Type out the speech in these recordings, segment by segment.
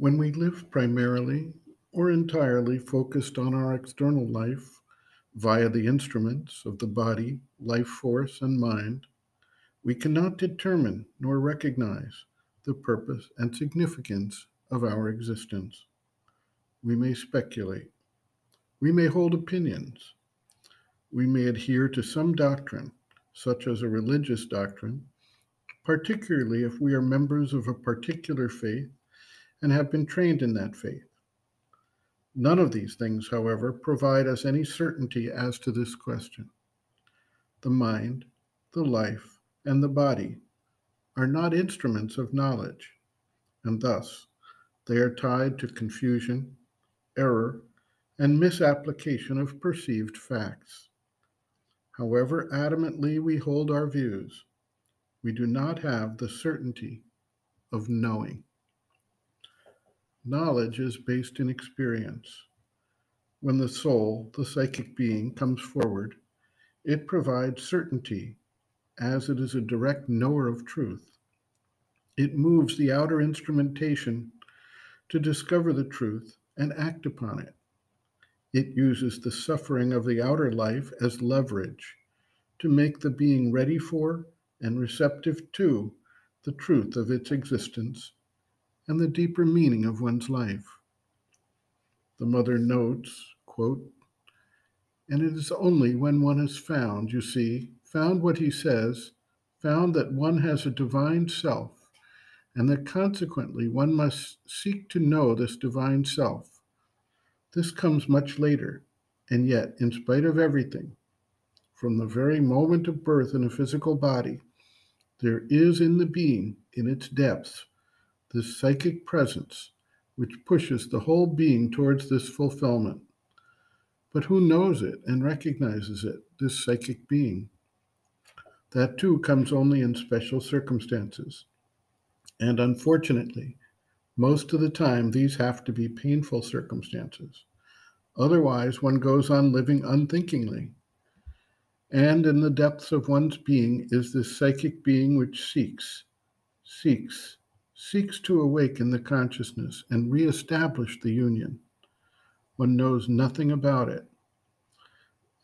When we live primarily or entirely focused on our external life via the instruments of the body, life force, and mind, we cannot determine nor recognize the purpose and significance of our existence. We may speculate. We may hold opinions. We may adhere to some doctrine, such as a religious doctrine, particularly if we are members of a particular faith and have been trained in that faith. None of these things, however, provide us any certainty as to this question. The mind, the life, and the body are not instruments of knowledge, and thus they are tied to confusion, error, and misapplication of perceived facts. However adamantly we hold our views, we do not have the certainty of knowing. Knowledge is based in experience. When the soul, the psychic being, comes forward, it provides certainty as it is a direct knower of truth. It moves the outer instrumentation to discover the truth and act upon it. It uses the suffering of the outer life as leverage to make the being ready for and receptive to the truth of its existence and the deeper meaning of one's life. The mother notes, quote, and it is only when one has found, you see, found what he says, found that one has a divine self, and that consequently one must seek to know this divine self. This comes much later, and yet, in spite of everything, from the very moment of birth in a physical body, there is in the being, in its depths, this psychic presence which pushes the whole being towards this fulfillment. But who knows it and recognizes it, this psychic being? That too comes only in special circumstances. And unfortunately, most of the time, these have to be painful circumstances. Otherwise, one goes on living unthinkingly. And in the depths of one's being is this psychic being which seeks, seeks, seeks to awaken the consciousness and reestablish the union. One knows nothing about it.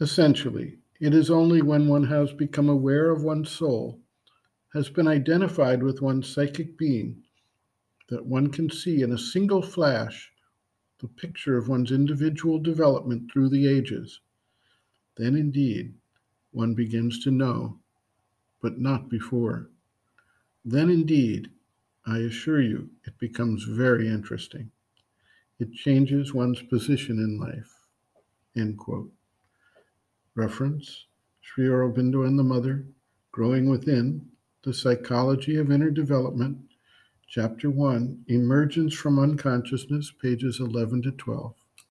Essentially, it is only when one has become aware of one's soul, has been identified with one's psychic being, that one can see in a single flash the picture of one's individual development through the ages. Then indeed, one begins to know, but not before. Then indeed, I assure you, it becomes very interesting. It changes one's position in life. End quote. Reference Sri Aurobindo and the Mother, Growing Within, The Psychology of Inner Development, Chapter 1, Emergence from Unconsciousness, pages 11 to 12.